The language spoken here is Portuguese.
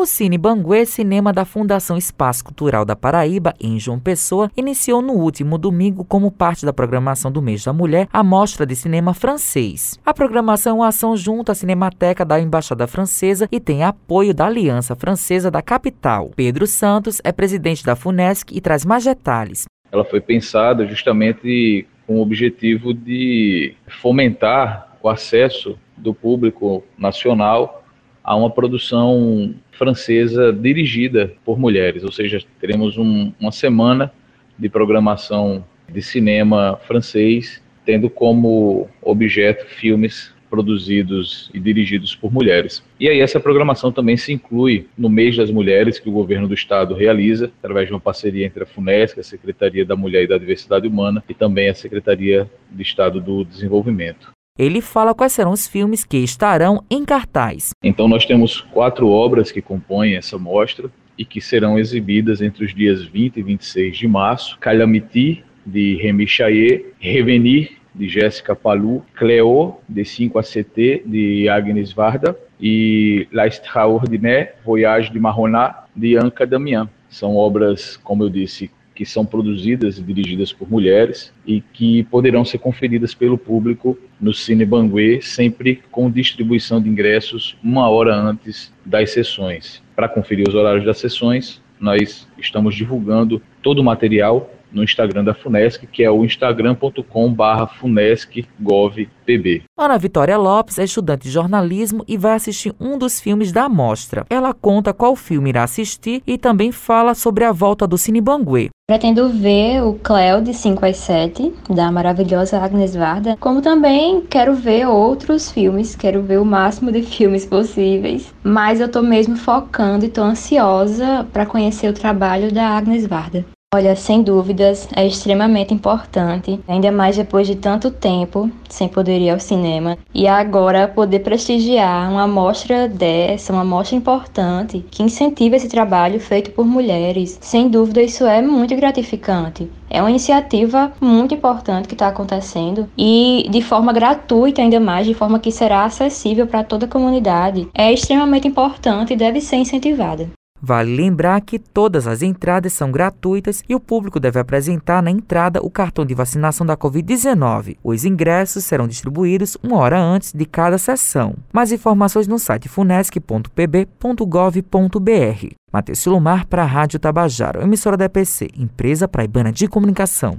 O Cine Banguê, cinema da Fundação Espaço Cultural da Paraíba, em João Pessoa, iniciou no último domingo, como parte da programação do mês da mulher, a mostra de cinema francês. A programação é uma ação junto à Cinemateca da Embaixada Francesa e tem apoio da Aliança Francesa da capital. Pedro Santos é presidente da FUNESC e traz mais detalhes. Ela foi pensada justamente com o objetivo de fomentar o acesso do público nacional a uma produção francesa dirigida por mulheres, ou seja, teremos um, uma semana de programação de cinema francês, tendo como objeto filmes produzidos e dirigidos por mulheres. E aí essa programação também se inclui no mês das mulheres que o governo do estado realiza através de uma parceria entre a FUNESC, a Secretaria da Mulher e da Diversidade Humana e também a Secretaria de Estado do Desenvolvimento. Ele fala quais serão os filmes que estarão em cartaz. Então, nós temos quatro obras que compõem essa mostra e que serão exibidas entre os dias 20 e 26 de março: Calamity, de Remy Chaillet, Revenir, de Jéssica Palou, Cleo, de 5 a CT, de Agnes Varda, e La Extraordinaire Voyage de Marronat, de Anca Damian. São obras, como eu disse, que são produzidas e dirigidas por mulheres e que poderão ser conferidas pelo público no Cine Banguê, sempre com distribuição de ingressos uma hora antes das sessões. Para conferir os horários das sessões, nós estamos divulgando todo o material no Instagram da Funesc, que é o instagram.com.br funescgovpb. Ana Vitória Lopes é estudante de jornalismo e vai assistir um dos filmes da amostra. Ela conta qual filme irá assistir e também fala sobre a volta do Cine Banguê. Pretendo ver o Cleo de 5 às 7, da maravilhosa Agnes Varda, como também quero ver outros filmes, quero ver o máximo de filmes possíveis, mas eu tô mesmo focando e tô ansiosa para conhecer o trabalho da Agnes Varda. Olha, sem dúvidas, é extremamente importante, ainda mais depois de tanto tempo sem poder ir ao cinema. E agora poder prestigiar uma mostra dessa, uma mostra importante, que incentiva esse trabalho feito por mulheres. Sem dúvida, isso é muito gratificante. É uma iniciativa muito importante que está acontecendo e de forma gratuita, ainda mais, de forma que será acessível para toda a comunidade. É extremamente importante e deve ser incentivada. Vale lembrar que todas as entradas são gratuitas e o público deve apresentar na entrada o cartão de vacinação da Covid-19. Os ingressos serão distribuídos uma hora antes de cada sessão. Mais informações no site funesc.pb.gov.br. Matheus Silomar para a Rádio Tabajaro, emissora da EPC, empresa praibana de comunicação.